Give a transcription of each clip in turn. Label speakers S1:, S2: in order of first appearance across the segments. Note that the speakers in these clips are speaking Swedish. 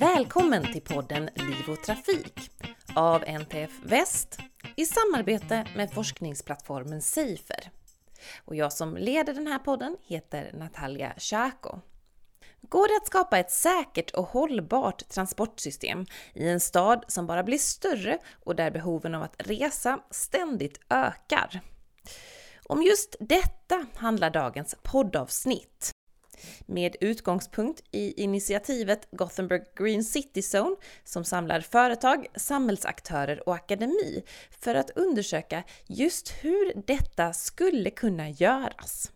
S1: Välkommen till podden Liv och Trafik av NTF Väst i samarbete med forskningsplattformen Safer. Och jag som leder den här podden heter Natalia Tjako. Går det att skapa ett säkert och hållbart transportsystem i en stad som bara blir större och där behoven av att resa ständigt ökar? Om just detta handlar dagens poddavsnitt med utgångspunkt i initiativet Gothenburg Green City Zone som samlar företag, samhällsaktörer och akademi för att undersöka just hur detta skulle kunna göras.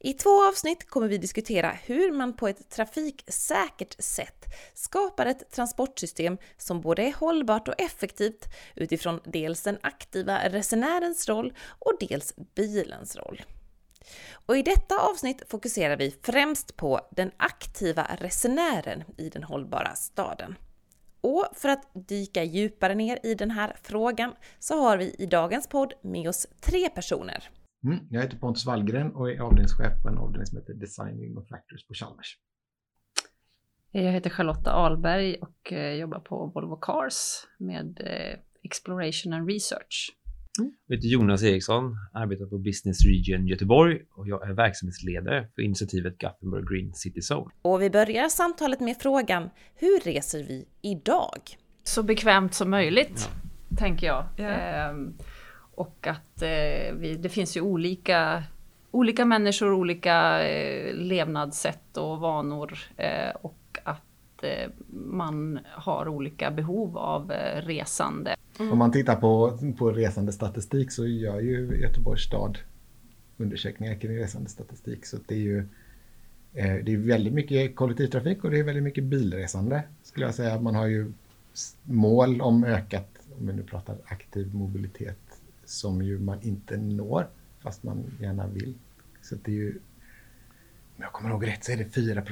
S1: I två avsnitt kommer vi diskutera hur man på ett trafiksäkert sätt skapar ett transportsystem som både är hållbart och effektivt utifrån dels den aktiva resenärens roll och dels bilens roll. Och i detta avsnitt fokuserar vi främst på den aktiva resenären i den hållbara staden. Och för att dyka djupare ner i den här frågan så har vi i dagens podd med oss tre personer.
S2: Mm, jag heter Pontus Wallgren och är avdelningschef på en avdelning som heter Designing of Factors på Chalmers.
S3: Jag heter Charlotta Ahlberg och eh, jobbar på Volvo Cars med eh, Exploration and Research.
S4: Jag heter Jonas Eriksson, arbetar på Business Region Göteborg och jag är verksamhetsledare för initiativet Gothenburg Green City Zone.
S1: Och vi börjar samtalet med frågan, hur reser vi idag?
S3: Så bekvämt som möjligt, ja. tänker jag. Ja. Ehm, och att eh, vi, det finns ju olika, olika människor, olika eh, levnadssätt och vanor. Eh, och att eh, man har olika behov av eh, resande.
S2: Mm. Om man tittar på, på resandestatistik så gör ju Göteborgs stad undersökningar kring resandestatistik. Så det är ju eh, det är väldigt mycket kollektivtrafik och det är väldigt mycket bilresande skulle jag säga. Man har ju mål om ökat, om vi nu pratar aktiv mobilitet, som ju man inte når fast man gärna vill. Så det är ju, om jag kommer ihåg rätt så är det 4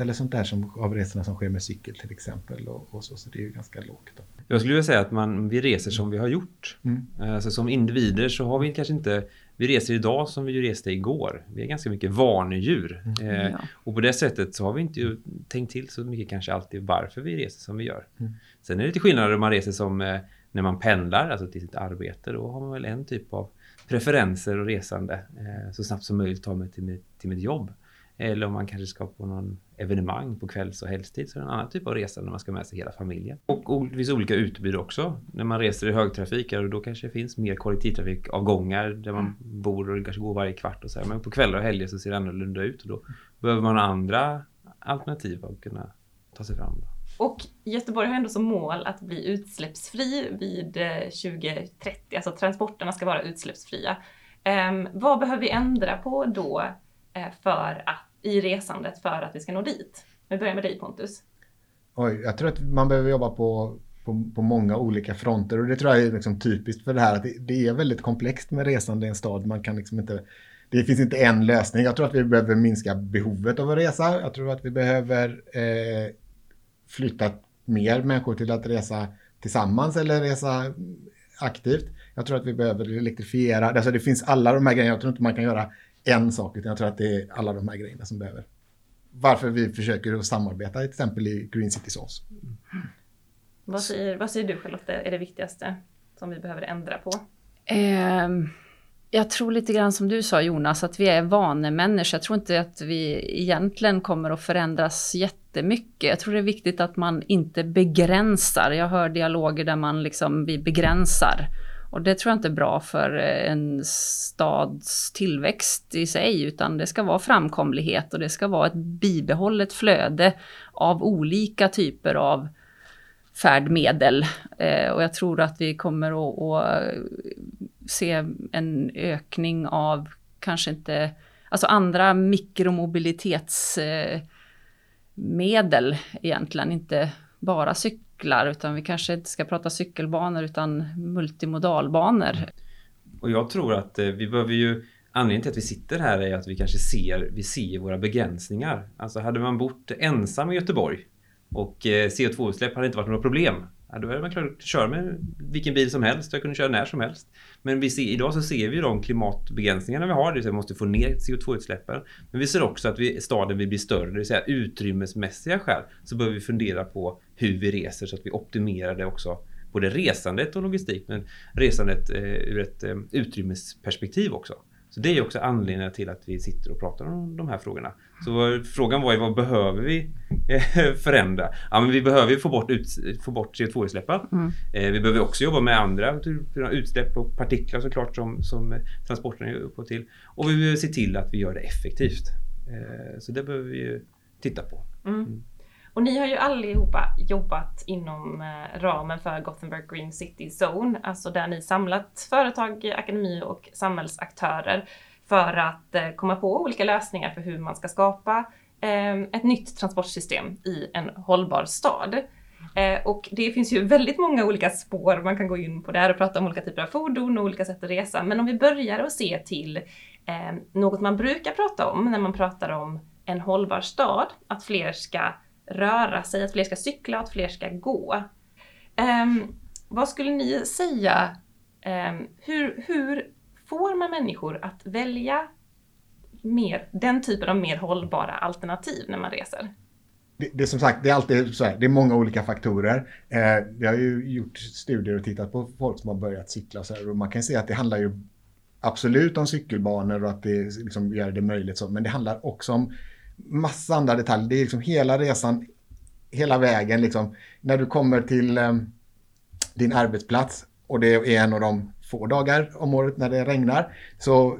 S2: eller sånt där som, av resorna som sker med cykel till exempel. Och, och så, så det är ju ganska lågt. Då.
S4: Jag skulle vilja säga att man, vi reser som vi har gjort. Mm. Alltså som individer så har vi kanske inte vi reser idag som vi reste igår. Vi är ganska mycket vanedjur. Mm. Eh, ja. Och på det sättet så har vi inte tänkt till så mycket kanske alltid varför vi reser som vi gör. Mm. Sen är det lite skillnader om man reser som eh, när man pendlar, alltså till sitt arbete. Då har man väl en typ av preferenser och resande. Eh, så snabbt som möjligt ta mig till, mitt, till mitt jobb. Eller om man kanske ska på någon evenemang på kvälls och helgstid så är det en annan typ av resa när man ska med sig hela familjen. Och, och det finns olika utbud också. När man reser i högtrafik då kanske det finns mer kollektivtrafikavgångar där man mm. bor och det kanske går varje kvart och så här. Men på kvällar och helger så ser det annorlunda ut och då behöver man andra alternativ för att kunna ta sig fram.
S5: Och Göteborg har ändå som mål att bli utsläppsfri vid 2030, eh, alltså transporterna ska vara utsläppsfria. Um, vad behöver vi ändra på då Eh, för att, i resandet för att vi ska nå dit? Vi börjar med dig Pontus.
S2: Oj, jag tror att man behöver jobba på, på, på många olika fronter och det tror jag är liksom typiskt för det här att det, det, är väldigt komplext med resande i en stad. Man kan liksom inte det finns inte en lösning. Jag tror att vi behöver minska behovet av att resa. Jag tror att vi behöver eh, flytta mer människor till att resa tillsammans eller resa aktivt. Jag tror att vi behöver elektrifiera. Alltså det finns alla de här grejerna. Jag tror inte man kan göra en sak, utan jag tror att det är alla de här grejerna som behöver. Varför vi försöker att samarbeta till exempel i Green City Zones. Mm.
S5: Vad, säger, vad säger du Charlotte är det viktigaste som vi behöver ändra på?
S3: Um jag tror lite grann som du sa Jonas, att vi är vanemänniskor. Jag tror inte att vi egentligen kommer att förändras jättemycket. Jag tror det är viktigt att man inte begränsar. Jag hör dialoger där man liksom, vi begränsar. Och det tror jag inte är bra för eh, en stads tillväxt i sig, utan det ska vara framkomlighet och det ska vara ett bibehållet flöde av olika typer av färdmedel. Eh, och jag tror att vi kommer att, att eh, se en ökning av kanske inte, alltså andra mikromobilitetsmedel eh, egentligen, inte bara cyklar, utan vi kanske inte ska prata cykelbanor utan multimodalbanor.
S4: Och jag tror att eh, vi behöver ju Anledningen till att vi sitter här är att vi kanske ser, vi ser våra begränsningar. Alltså hade man bott ensam i Göteborg och eh, CO2-utsläpp hade inte varit något problem. Ja, då är man klar att köra med vilken bil som helst. Jag kunde köra när som helst. Men vi ser, idag så ser vi de klimatbegränsningarna vi har. Det vill säga vi måste få ner CO2-utsläppen. Men vi ser också att vi, staden vill bli större. Det vill säga utrymmesmässiga skäl. Så behöver vi fundera på hur vi reser så att vi optimerar det också. Både resandet och logistik. Men resandet eh, ur ett eh, utrymmesperspektiv också. Så det är också anledningen till att vi sitter och pratar om de här frågorna. Så frågan var ju vad behöver vi eh, förändra? Ja, men vi behöver få bort, ut, få bort CO2-utsläppen. Mm. Eh, vi behöver också jobba med andra utsläpp och partiklar såklart som, som transporterna är upphov till. Och vi behöver se till att vi gör det effektivt. Eh, så det behöver vi ju titta på. Mm.
S5: Och ni har ju allihopa jobbat inom eh, ramen för Gothenburg Green City Zone, alltså där ni samlat företag, akademi och samhällsaktörer för att eh, komma på olika lösningar för hur man ska skapa ehm, ett nytt transportsystem i en hållbar stad. Eh, och det finns ju väldigt många olika spår man kan gå in på där och prata om olika typer av fordon och olika sätt att resa. Men om vi börjar och se till ehm, något man brukar prata om när man pratar om en hållbar stad, att fler ska röra sig, att fler ska cykla, att fler ska gå. Um, vad skulle ni säga, um, hur, hur får man människor att välja mer, den typen av mer hållbara alternativ när man reser?
S2: Det, det, som sagt, det är alltid så här, det är många olika faktorer. Eh, vi har ju gjort studier och tittat på folk som har börjat cykla så här, och man kan se att det handlar ju absolut om cykelbanor och att det liksom gör det möjligt så, men det handlar också om massa andra detaljer. Det är liksom hela resan, hela vägen liksom. När du kommer till eh, din arbetsplats och det är en av de få dagar om året när det regnar så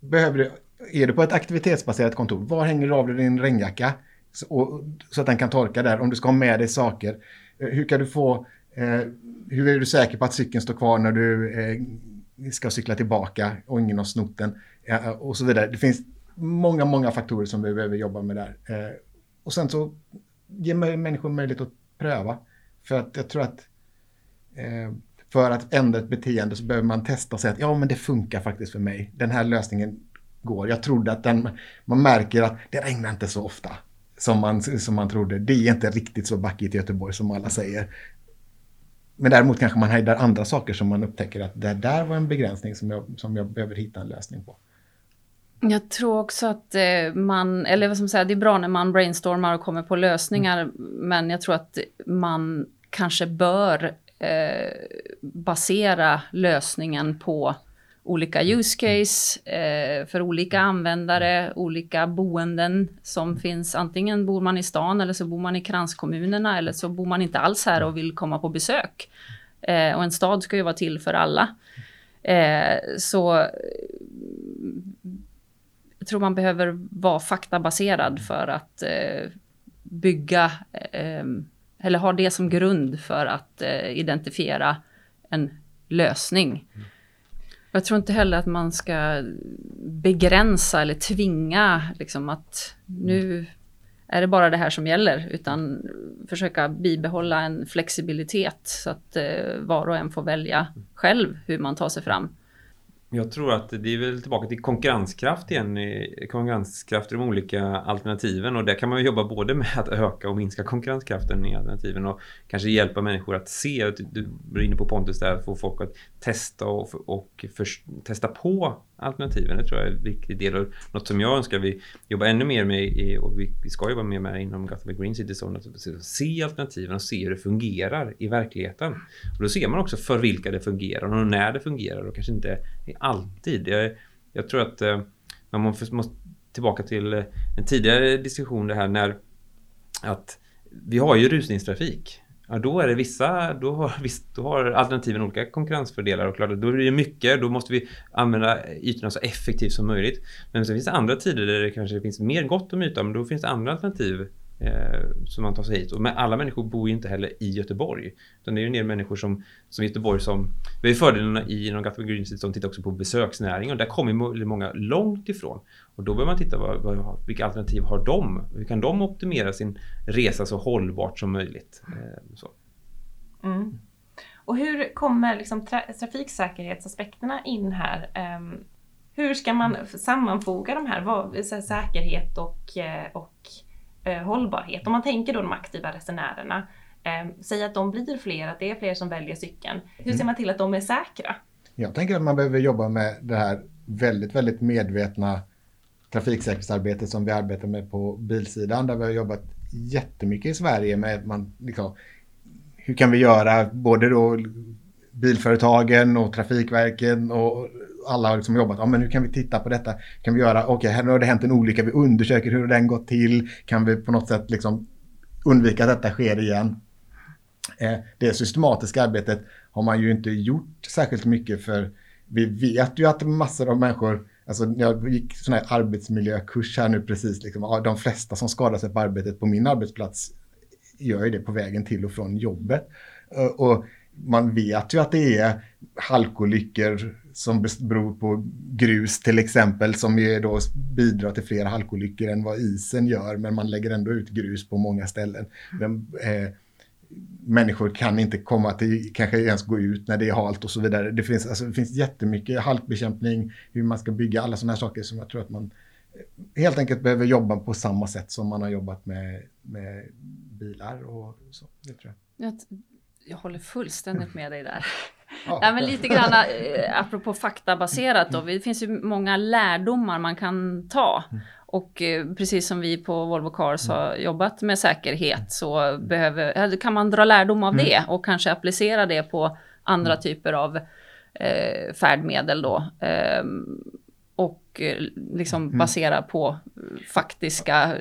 S2: behöver du, är du på ett aktivitetsbaserat kontor, var hänger du av dig din regnjacka? Så, och, så, att den kan torka där. Om du ska ha med dig saker, eh, hur kan du få, eh, hur är du säker på att cykeln står kvar när du eh, ska cykla tillbaka och ingen har snott den? Eh, och så vidare. Det finns många, många faktorer som vi behöver jobba med där. Eh, och sen så ge människor möjlighet att pröva. För att jag tror att eh, för att ändra ett beteende så behöver man testa och säga att ja, men det funkar faktiskt för mig. Den här lösningen går. Jag trodde att den, man märker att det regnar inte så ofta som man, som man trodde. Det är inte riktigt så backigt i Göteborg som alla säger. Men däremot kanske man hejdar andra saker som man upptäcker att det där var en begränsning som jag, som jag behöver hitta en lösning på.
S3: Jag tror också att eh, man, eller vad man säga, det är bra när man brainstormar och kommer på lösningar, mm. men jag tror att man kanske bör eh, basera lösningen på olika use case eh, för olika användare, olika boenden som finns. Antingen bor man i stan eller så bor man i kranskommunerna eller så bor man inte alls här och vill komma på besök. Eh, och en stad ska ju vara till för alla. Eh, så tror man behöver vara faktabaserad för att eh, bygga eh, eller ha det som grund för att eh, identifiera en lösning. Jag tror inte heller att man ska begränsa eller tvinga liksom att nu är det bara det här som gäller, utan försöka bibehålla en flexibilitet så att eh, var och en får välja själv hur man tar sig fram.
S4: Jag tror att det är väl tillbaka till konkurrenskraft igen, konkurrenskraft i de olika alternativen och där kan man jobba både med att öka och minska konkurrenskraften i alternativen och kanske hjälpa människor att se, du var inne på Pontus där, få folk att testa och, och för, testa på alternativen. Det tror jag är en viktig del och något som jag önskar vi jobbar ännu mer med och vi, vi ska jobba mer med inom Gothenburg Green City Zone. Att se alternativen och se hur det fungerar i verkligheten. Och då ser man också för vilka det fungerar och när det fungerar och kanske inte alltid. Jag, jag tror att eh, när man måste, tillbaka till eh, en tidigare diskussion det här när att vi har ju rusningstrafik Ja, då är det vissa, då har, visst, då har alternativen olika konkurrensfördelar och klart, då är det mycket, då måste vi använda ytorna så effektivt som möjligt. Men sen finns det andra tider där det kanske finns mer gott om yta, men då finns det andra alternativ eh, som man tar sig hit. Och men alla människor bor ju inte heller i Göteborg. Utan det är ju en del människor som, som Göteborg som... Vi har ju fördelarna i inom Gothenburg Green City som tittar också på besöksnäringen och där kommer många långt ifrån. Och då behöver man titta på vad, vilka alternativ har de? Hur kan de optimera sin resa så hållbart som möjligt? Eh, så.
S5: Mm. Och hur kommer liksom tra trafiksäkerhetsaspekterna in här? Um, hur ska man sammanfoga de här, vad, säkerhet och, eh, och eh, hållbarhet. Om man tänker då de aktiva resenärerna. Eh, säg att de blir fler, att det är fler som väljer cykeln. Hur ser man till att de är säkra?
S2: Jag tänker att man behöver jobba med det här väldigt, väldigt medvetna trafiksäkerhetsarbetet som vi arbetar med på bilsidan där vi har jobbat jättemycket i Sverige med man, liksom, hur kan vi göra både då bilföretagen och trafikverken och alla har liksom jobbat, ja men hur kan vi titta på detta? Kan vi göra, okej okay, här har det hänt en olycka, vi undersöker hur den gått till, kan vi på något sätt liksom undvika att detta sker igen? Eh, det systematiska arbetet har man ju inte gjort särskilt mycket för vi vet ju att massor av människor Alltså jag gick sån här arbetsmiljökurs här nu precis. Liksom, de flesta som skadar sig på arbetet på min arbetsplats gör ju det på vägen till och från jobbet. Eh, och man vet ju att det är halkolyckor som beror på grus till exempel som ju då bidrar till fler halkolyckor än vad isen gör. Men man lägger ändå ut grus på många ställen. Men, eh, människor kan inte komma till, kanske ens gå ut när det är halt och så vidare. Det finns, alltså, det finns jättemycket halkbekämpning, hur man ska bygga alla sådana här saker som jag tror att man helt enkelt behöver jobba på samma sätt som man har jobbat med, med bilar och så. Det tror jag.
S3: jag. Jag håller fullständigt med dig där. Ja. Nej, men lite grann eh, apropå faktabaserat då. Det finns ju många lärdomar man kan ta. Mm. Och eh, precis som vi på Volvo Cars har jobbat med säkerhet så behöver, kan man dra lärdom av mm. det och kanske applicera det på andra mm. typer av eh, färdmedel då. Eh, och eh, liksom mm. basera på faktiska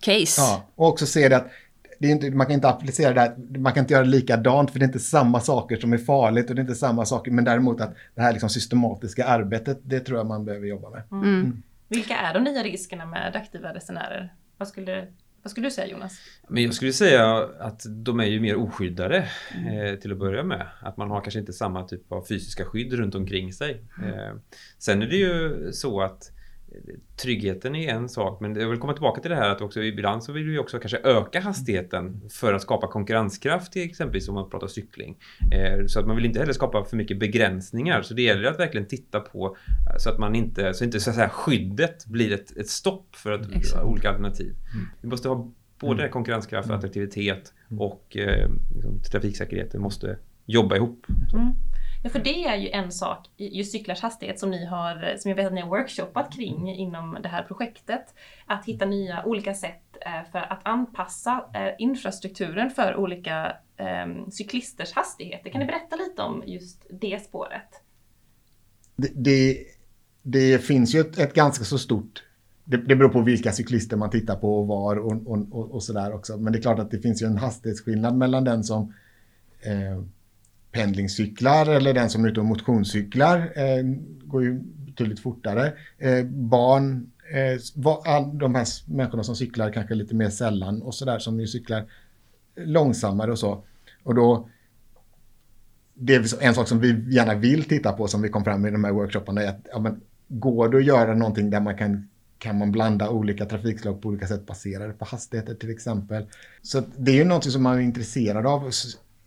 S3: case.
S2: Ja, och också se det att det är inte, man kan inte applicera det här, man kan inte göra det likadant för det är inte samma saker som är farligt och det är inte samma saker, men däremot att det här liksom systematiska arbetet, det tror jag man behöver jobba med.
S5: Mm. Mm. Vilka är de nya riskerna med aktiva resenärer? Vad skulle, vad skulle du säga Jonas?
S4: Men jag skulle säga att de är ju mer oskyddade mm. eh, till att börja med. Att man har kanske inte samma typ av fysiska skydd runt omkring sig. Mm. Eh, sen är det ju så att tryggheten är en sak, men jag vill komma tillbaka till det här att också ibland så vill vi också kanske öka hastigheten för att skapa konkurrenskraft till exempelvis om man pratar cykling. Eh, så att man vill inte heller skapa för mycket begränsningar. Så det gäller att verkligen titta på eh, så att man inte, så inte så att säga skyddet blir ett, ett stopp för att, Exakt. olika alternativ. Mm. Vi måste ha både mm. konkurrenskraft, mm. attraktivitet och eh, liksom, trafiksäkerheten måste jobba ihop. Mm.
S5: Ja, för det är ju en sak, just cyklars hastighet, som ni har, som jag vet att ni har workshoppat kring inom det här projektet. Att hitta nya olika sätt eh, för att anpassa eh, infrastrukturen för olika um, cyklisters hastigheter. Kan ni berätta lite om just det spåret?
S2: Det, det, det finns ju ett, ett, ganska så stort det, det beror på vilka cyklister man tittar på och var och, och, och, och sådär också. Men det är klart att det finns ju en hastighetsskillnad mellan den som eh, pendlingscyklar eller den som är ute och motionscyklar eh, går ju betydligt fortare. Eh, barn, eh, de här människorna som cyklar kanske lite mer sällan och sådär som ju cyklar långsammare och så. Och då det är en sak som vi gärna vill titta på som vi kom fram med i de här workshopparna är att ja, men, går det att göra någonting där man kan kan man blanda olika trafikslag på olika sätt baserade på hastigheter till exempel. Så det är ju någonting som man är intresserad av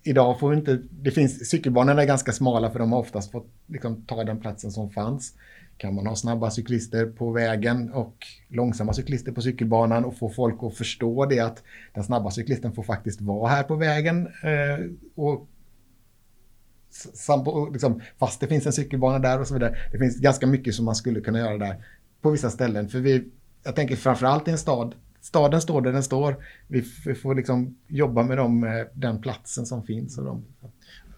S2: idag får inte, det finns, cykelbanorna är ganska smala för de har oftast fått liksom, ta den platsen som fanns. Kan man ha snabba cyklister på vägen och långsamma cyklister på cykelbanan och få folk att förstå det att den snabba cyklisten får faktiskt vara här på vägen. Eh, och liksom, fast det finns en cykelbana där och så vidare. Det finns ganska mycket som man skulle kunna göra där på vissa ställen. För vi, jag tänker framförallt i en stad staden står där den står. Vi, får liksom jobba med dem, eh, den platsen som finns. Och, de.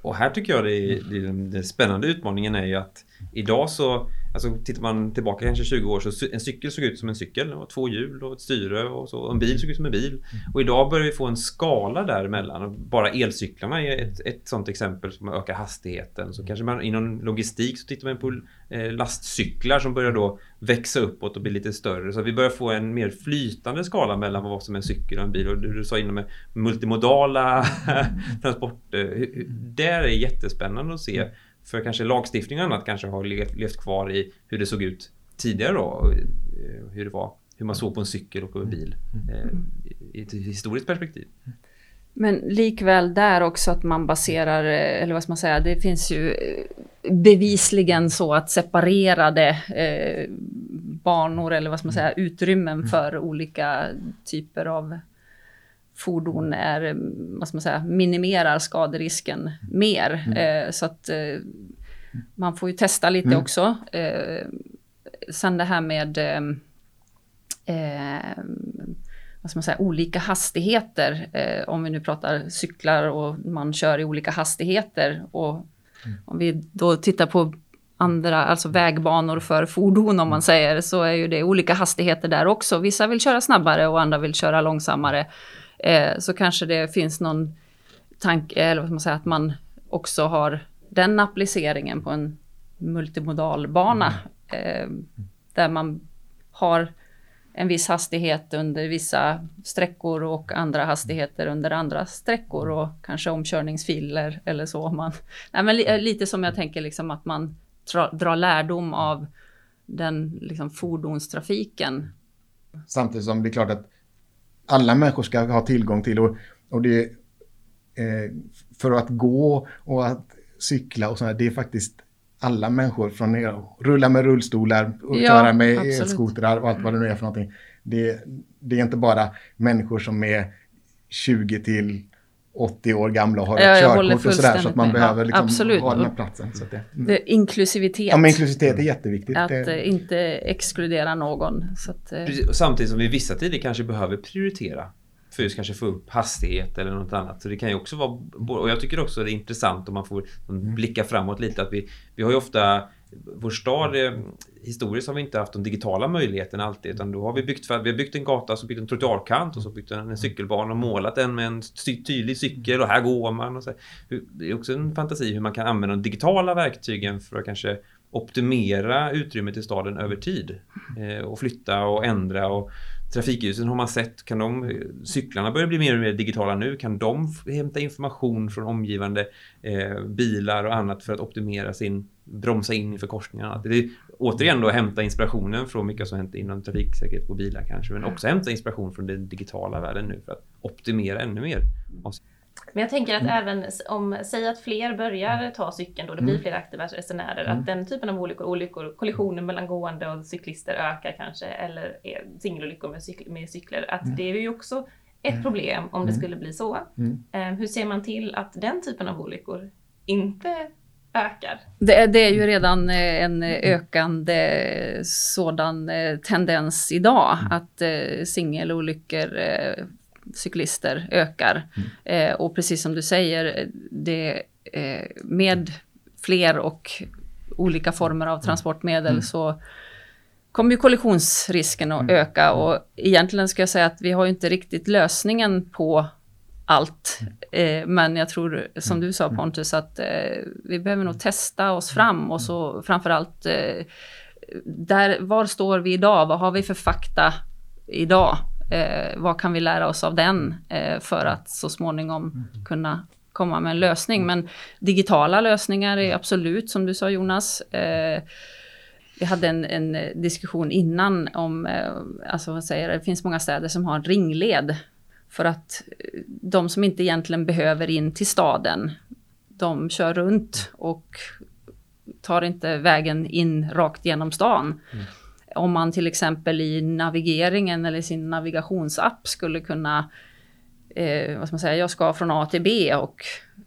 S4: och här tycker jag det är, det är den spännande utmaningen är ju att idag så Alltså tittar man tillbaka kanske 20 år så en cykel såg ut som en cykel. Och två hjul och ett styre och så. En bil såg ut som en bil. Mm. Och idag börjar vi få en skala däremellan. Bara elcyklarna är ett, ett sånt exempel som ökar hastigheten. Så kanske man inom logistik så tittar man på eh, lastcyklar som börjar då växa uppåt och bli lite större. Så vi börjar få en mer flytande skala mellan vad som är en cykel och en bil. Och du, du sa med multimodala transporter. Där är jättespännande att se för kanske lagstiftning och annat kanske har levt kvar i hur det såg ut tidigare då. Eh, hur det var, hur man såg på en cykel och en bil eh, i ett historiskt perspektiv.
S3: Men likväl där också att man baserar, eh, eller vad ska man säga, det finns ju bevisligen så att separerade eh, banor eller vad ska man säga, utrymmen för olika typer av fordon är, vad ska man säga, minimerar skaderisken mer. Mm. Eh, så att eh, man får ju testa lite mm. också. Eh, sen det här med eh, eh, vad ska man säga, olika hastigheter. Eh, om vi nu pratar cyklar och man kör i olika hastigheter. Och mm. om vi då tittar på andra, alltså vägbanor för fordon om man mm. säger, så är ju det olika hastigheter där också. Vissa vill köra snabbare och andra vill köra långsammare. Eh, så kanske det finns någon tanke, eller vad ska man säga, att man också har den appliceringen på en multimodal bana. Eh, där man har en viss hastighet under vissa sträckor och andra hastigheter under andra sträckor och kanske omkörningsfiler eller så. Man, nej, men lite som jag tänker liksom att man drar lärdom av den liksom, fordonstrafiken.
S2: Samtidigt som det är klart att alla människor ska ha tillgång till och, och det eh, för att gå och att cykla och sådär, det är faktiskt alla människor från rulla med rullstolar och ja, köra med elskotrar och allt vad det nu är för någonting. Det, det, är inte bara människor som är 20 till 80 år gamla och har ett körkort och sådär så att man med. behöver liksom
S3: Absolut.
S2: ha den här platsen. Så det,
S3: mm. det, inklusivitet.
S2: Ja, men inklusivitet är jätteviktigt.
S3: Att det... Eh, inte exkludera någon. Att,
S4: eh, Precis, samtidigt som vi vissa tider kanske behöver prioritera för att kanske få upp hastighet eller något annat. Så det kan ju också vara, och jag tycker också det är intressant om man får mm. blicka framåt lite att vi, vi har ju ofta vår stad, eh, historiskt har vi inte haft de digitala möjligheterna alltid utan då har vi byggt, vi har byggt en gata, så byggt en trottoarkant och så byggt en, en cykelbana och målat den med en tydlig cykel och här går man. Och så. Det är också en fantasi hur man kan använda de digitala verktygen för att kanske optimera utrymmet i staden över tid eh, och flytta och ändra och trafikljusen har man sett, kan de, cyklarna börjar bli mer och mer digitala nu, kan de hämta information från omgivande eh, bilar och annat för att optimera sin, bromsa in inför korsningarna. Det är återigen då hämta inspirationen från mycket som hänt inom trafiksäkerhet på bilar kanske, men också hämta inspiration från den digitala världen nu för att optimera ännu mer.
S5: Men jag tänker att mm. även om, säg att fler börjar ta cykeln då, det blir mm. fler aktiva resenärer, mm. att den typen av olyckor, olyckor, kollisioner mellan gående och cyklister ökar kanske, eller singelolyckor med, cykel, med cyklar, att mm. det är ju också ett mm. problem om det mm. skulle bli så. Um, hur ser man till att den typen av olyckor inte ökar?
S3: Det, det, är ju redan eh, en ökande sådan eh, tendens idag, att eh, singelolyckor cyklister ökar. Mm. Eh, och precis som du säger, det, eh, med fler och olika former av mm. transportmedel mm. så kommer ju kollisionsrisken att mm. öka och egentligen ska jag säga att vi har ju inte riktigt lösningen på allt. Mm. Eh, men jag tror, som du sa Pontus, att eh, vi behöver nog testa oss fram och så framförallt eh, där, var står vi idag? Vad har vi för fakta idag? Eh, vad kan vi lära oss av den eh, för att så småningom mm. kunna komma med en lösning. Men digitala lösningar är absolut, som du sa Jonas, eh, vi hade en, en, diskussion innan om, eh, alltså vad säger det finns många städer som har en ringled. För att eh, de som inte egentligen behöver in till staden, de kör runt och tar inte vägen in rakt genom stan. Mm om man till exempel i navigeringen eller sin navigationsapp skulle kunna, eh, vad ska man säga, jag ska från A till B och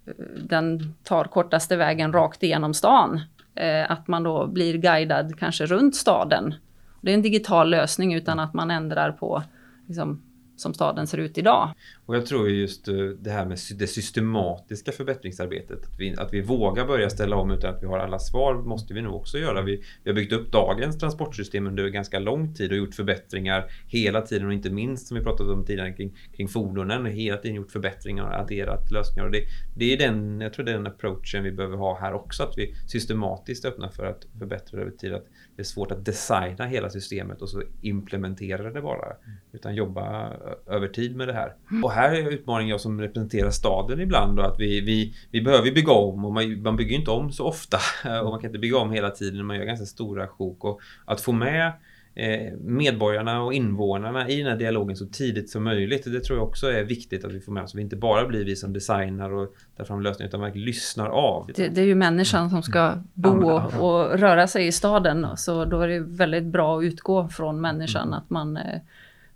S3: eh, den tar kortaste vägen rakt igenom stan. Eh, att man då blir guidad kanske runt staden. Det är en digital lösning utan att man ändrar på liksom, som staden ser ut idag.
S4: Och jag tror just eh, det här med det systematiska förbättringsarbetet. Att vi, att vi vågar börja ställa om utan att vi har alla svar måste vi nog också göra. Vi, vi har byggt upp dagens transportsystem under ganska lång tid och gjort förbättringar hela tiden och inte minst som vi pratat om tidigare kring, kring fordonen. Hela tiden gjort förbättringar och adderat lösningar. Och det, det är den, jag tror den approachen vi behöver ha här också. Att vi systematiskt öppnar för att förbättra över tid. Att det är svårt att designa hela systemet och så implementera det bara. Utan jobba över tid med det här. Och här är utmaningen jag som representerar staden ibland då, att vi, vi, vi behöver bygga om och man, man bygger inte om så ofta och man kan inte bygga om hela tiden. Man gör ganska stora sjok och att få med Eh, medborgarna och invånarna i den här dialogen så tidigt som möjligt. Det tror jag också är viktigt att vi får med oss. Vi inte bara blir vi som designar och tar fram lösningar utan verkligen lyssnar av.
S3: Det, det, är ju människan som ska bo och, och, röra sig i staden. Så då är det väldigt bra att utgå från människan. Mm. Att man eh,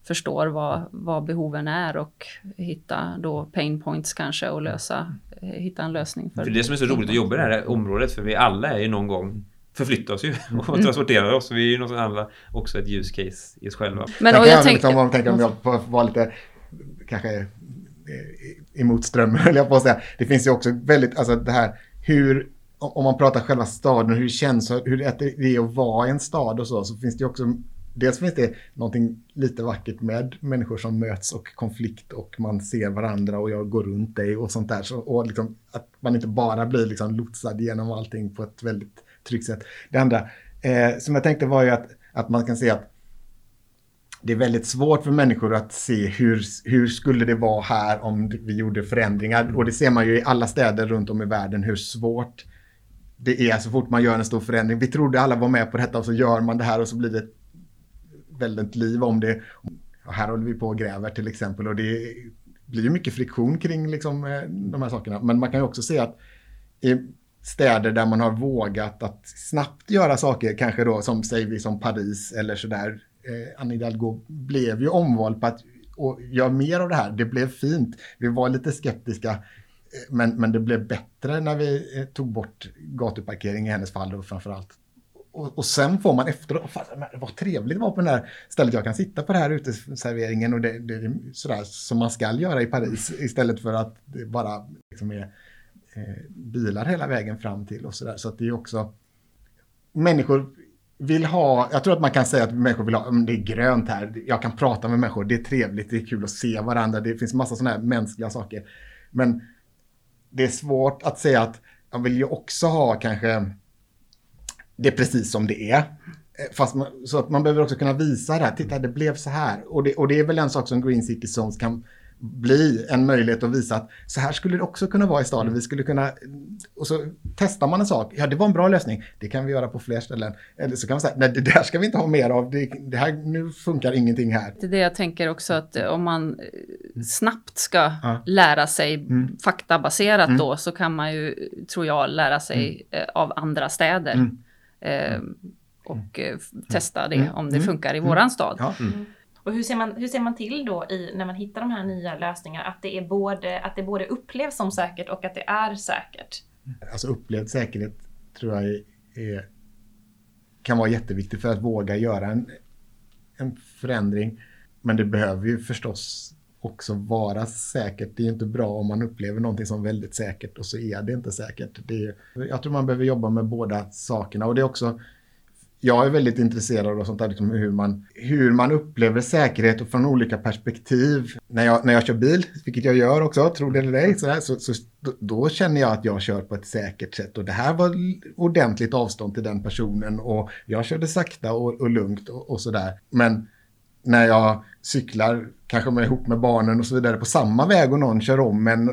S3: förstår vad, vad behoven är och hitta då pain points kanske och lösa, eh, hitta en lösning för.
S4: För det som är så roligt att jobba i det här området, för vi alla är ju någon gång förflyttar oss ju och mm. transporterar oss. Vi är ju något annat också ett use case i oss själva.
S2: Men och jag, jag tänker... Om, tänker om jag får vara lite, kanske emot strömmen höll jag på att säga. Det finns ju också väldigt, alltså det här hur, om man pratar själva staden, hur det känns, hur det är att vara i en stad och så, så finns det också Dels finns det någonting lite vackert med människor som möts och konflikt och man ser varandra och jag går runt dig och sånt där. Så, och liksom, att man inte bara blir liksom lotsad genom allting på ett väldigt tryggt sätt. Det andra eh, som jag tänkte var ju att, att man kan se att det är väldigt svårt för människor att se hur, hur skulle det vara här om vi gjorde förändringar. Och det ser man ju i alla städer runt om i världen hur svårt det är så fort man gör en stor förändring. Vi trodde alla var med på detta och så gör man det här och så blir det väldigt liv om det. Och här håller vi på och gräver till exempel och det blir mycket friktion kring liksom, eh, de här sakerna. Men man kan ju också se att i städer där man har vågat att snabbt göra saker, kanske då som säger vi som Paris eller sådär. Eh, Anne Hidalgo blev ju omvald på att och gör mer av det här. Det blev fint. Vi var lite skeptiska, eh, men, men det blev bättre när vi eh, tog bort gatuparkering i hennes fall och framförallt och, och sen får man efteråt, vad trevligt det var på det här stället, jag kan sitta på den här uteserveringen och det, det är sådär som man ska göra i Paris istället för att det bara liksom är eh, bilar hela vägen fram till och sådär. Så att det är också, människor vill ha, jag tror att man kan säga att människor vill ha, det är grönt här, jag kan prata med människor, det är trevligt, det är kul att se varandra, det finns massa sådana här mänskliga saker. Men det är svårt att säga att jag vill ju också ha kanske det är precis som det är. Eh, fast man, så att man behöver också kunna visa det här. Titta, det blev så här. Och det, och det är väl en sak som Green City Zones kan bli en möjlighet att visa att så här skulle det också kunna vara i staden. Vi skulle kunna, och så testar man en sak. Ja, det var en bra lösning. Det kan vi göra på fler ställen. Eller så kan man säga, nej, det där ska vi inte ha mer av. Det, det här, nu funkar ingenting här.
S3: Det är det jag tänker också att eh, om man eh, snabbt ska ja. lära sig mm. faktabaserat mm. då så kan man ju, tror jag, lära sig mm. av andra städer. Mm. Eh, och eh, testa det mm. om det mm. funkar i mm. våran stad. Ja.
S5: Och hur ser, man, hur ser man till då i, när man hittar de här nya lösningarna att det, är både, att det både upplevs som säkert och att det är säkert?
S2: Alltså upplevd säkerhet tror jag är, kan vara jätteviktigt för att våga göra en, en förändring. Men det behöver ju förstås också vara säkert. Det är inte bra om man upplever någonting som väldigt säkert och så är det inte säkert. Det är, jag tror man behöver jobba med båda sakerna och det är också jag är väldigt intresserad av sånt där, liksom hur, man, hur man upplever säkerhet och från olika perspektiv. När jag, när jag kör bil, vilket jag gör också, tro det eller ej, så, så, så, då känner jag att jag kör på ett säkert sätt. Och det här var ordentligt avstånd till den personen och jag körde sakta och, och lugnt och, och sådär. Men när jag cyklar, kanske med, ihop med barnen och så vidare, på samma väg och någon kör om, men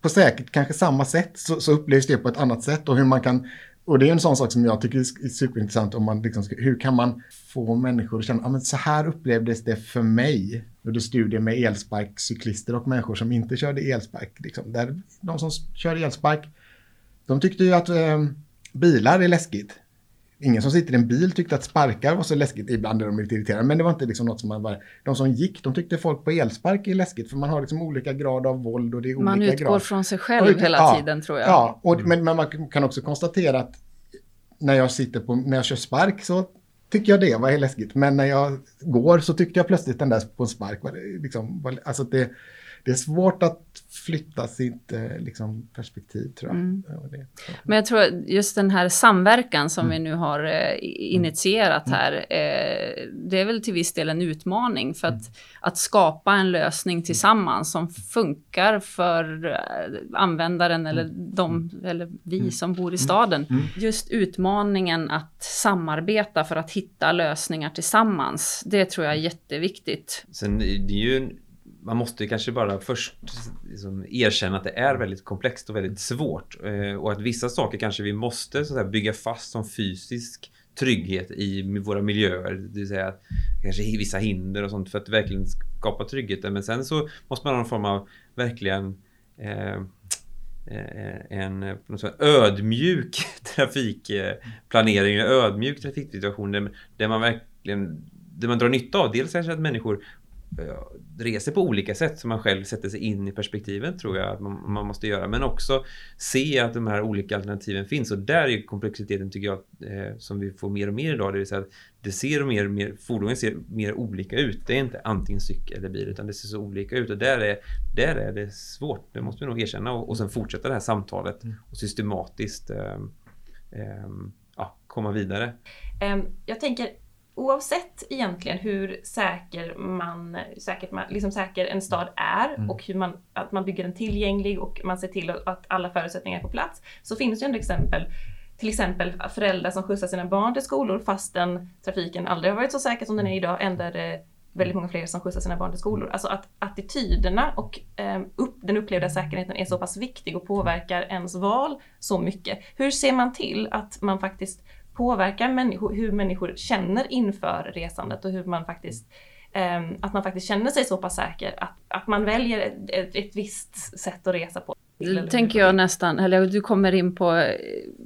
S2: på säkert kanske samma sätt så, så upplevs det på ett annat sätt och hur man kan och det är en sån sak som jag tycker är superintressant. Om man liksom, hur kan man få människor att känna att ah, så här upplevdes det för mig. under det studier med elsparkcyklister och människor som inte körde elspark. Liksom. Där, de som körde elspark, de tyckte ju att eh, bilar är läskigt ingen som sitter i en bil tyckte att sparkar var så läskigt. Ibland är de lite irriterade, men det var inte liksom något som man bara... De som gick, de tyckte folk på elspark är läskigt, för man har liksom olika grad av våld och det är
S3: man
S2: olika
S3: utgår grad. från sig själv hela ja, tiden, tror jag.
S2: Ja, och, mm. men, men, man kan också konstatera att när jag sitter på, när jag kör spark så tycker jag det var läskigt. Men när jag går så tyckte jag plötsligt den där på en spark var liksom, var, alltså det det är svårt att flytta sitt eh, liksom, perspektiv tror jag. Mm.
S3: Men jag tror just den här samverkan som mm. vi nu har eh, initierat mm. här, eh, det är väl till viss del en utmaning för att, mm. att skapa en lösning tillsammans som funkar för användaren eller, de, eller vi som bor i staden. Just utmaningen att samarbeta för att hitta lösningar tillsammans, det tror jag är jätteviktigt.
S4: Sen det är ju man måste kanske bara först liksom erkänna att det är väldigt komplext och väldigt svårt. Eh, och att vissa saker kanske vi måste så bygga fast som fysisk trygghet i våra miljöer. Det vill säga kanske vissa hinder och sånt för att verkligen skapa tryggheten. Men sen så måste man ha någon form av verkligen eh, eh en en ödmjuk trafikplanering, eh, en ödmjuk trafiksituation där, där man verkligen det man drar nytta av. Dels kanske att människor reser på olika sätt så man själv sätter sig in i perspektiven tror jag att man, man, måste göra. Men också se att de här olika alternativen finns och där är komplexiteten tycker jag eh, som vi får mer och mer idag. Det vill säga att det ser mer och mer, fordonen ser mer olika ut. Det är inte antingen cykel eller bil utan det ser så olika ut och där är, där är det svårt. Det måste vi nog erkänna och, och sen fortsätta det här samtalet mm. och systematiskt eh, eh, ja, komma vidare.
S5: Jag tänker oavsett egentligen hur säker man, säkert man, liksom säker en stad är mm. och hur man, att man bygger den tillgänglig och man ser till att alla förutsättningar är på plats, så finns det ju ändå exempel till exempel föräldrar som skjutsar sina barn till skolor fastän trafiken aldrig har varit så säker som den är idag, ändå är det väldigt många fler som skjutsar sina barn till skolor. Alltså att attityderna och eh, upp, den upplevda säkerheten är så pass viktig och påverkar ens val så mycket. Hur ser man till att man faktiskt påverkar människor, hur människor känner inför resandet och hur man faktiskt ehm, att man faktiskt känner sig så pass säker att, att man väljer ett, ett, ett visst sätt att resa på.
S3: Nu tänker jag nästan, eller du kommer in på eh,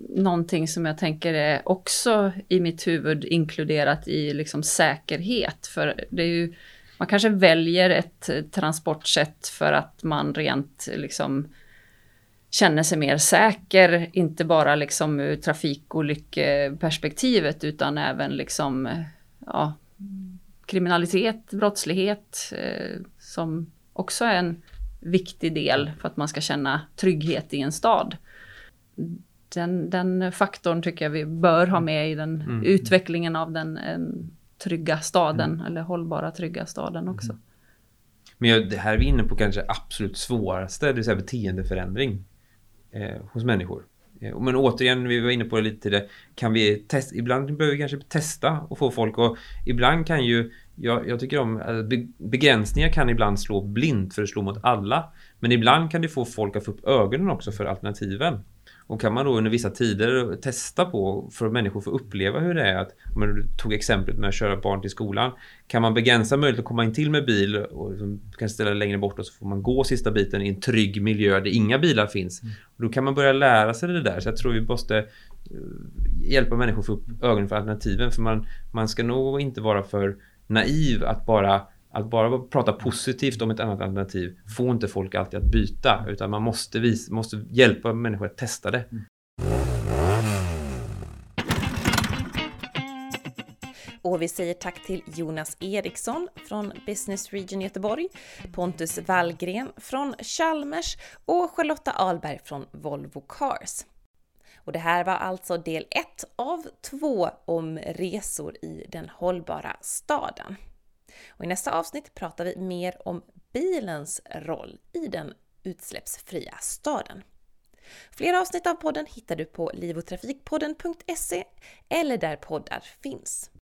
S3: någonting som jag tänker är också i mitt huvud inkluderat i liksom säkerhet. För det är ju, man kanske väljer ett eh, transportsätt för att man rent eh, liksom känner sig mer säker, inte bara liksom ur trafikolyckeperspektivet utan även liksom ja, kriminalitet, brottslighet eh, som också är en viktig del för att man ska känna trygghet i en stad. Den, den faktorn tycker jag vi bör ha med i den mm. utvecklingen av den trygga staden mm. eller hållbara trygga staden också. Mm.
S4: Men det här är vi inne på kanske absolut svåraste, det vill säga beteendeförändring eh, hos människor. Eh, men återigen, vi var inne på det lite tidigare, kan vi testa, ibland behöver vi kanske testa och få folk och ibland kan ju, jag, jag tycker om, alltså begränsningar kan ibland slå blint för att slå mot alla. Men ibland kan det få folk att få upp ögonen också för alternativen. Och kan man då under vissa tider testa på för att människor får uppleva hur det är att, om du tog exemplet med att köra barn till skolan, kan man begränsa möjligheten att komma in till med bil och liksom, kan ställa längre bort och så får man gå sista biten i en trygg miljö där inga bilar finns. Mm. Och då kan man börja lära sig det där. Så jag tror vi måste eh, hjälpa människor att få upp ögonen för alternativen. För man, man ska nog inte vara för naiv att bara att bara prata positivt om ett annat alternativ får inte folk alltid att byta utan man måste, visa, måste hjälpa människor att testa det.
S1: Och vi säger tack till Jonas Eriksson från Business Region Göteborg, Pontus Wallgren från Chalmers och Charlotta Alberg från Volvo Cars. Och det här var alltså del 1 av 2 om resor i den hållbara staden. Och I nästa avsnitt pratar vi mer om bilens roll i den utsläppsfria staden. Fler avsnitt av podden hittar du på livotrafikpodden.se eller där poddar finns.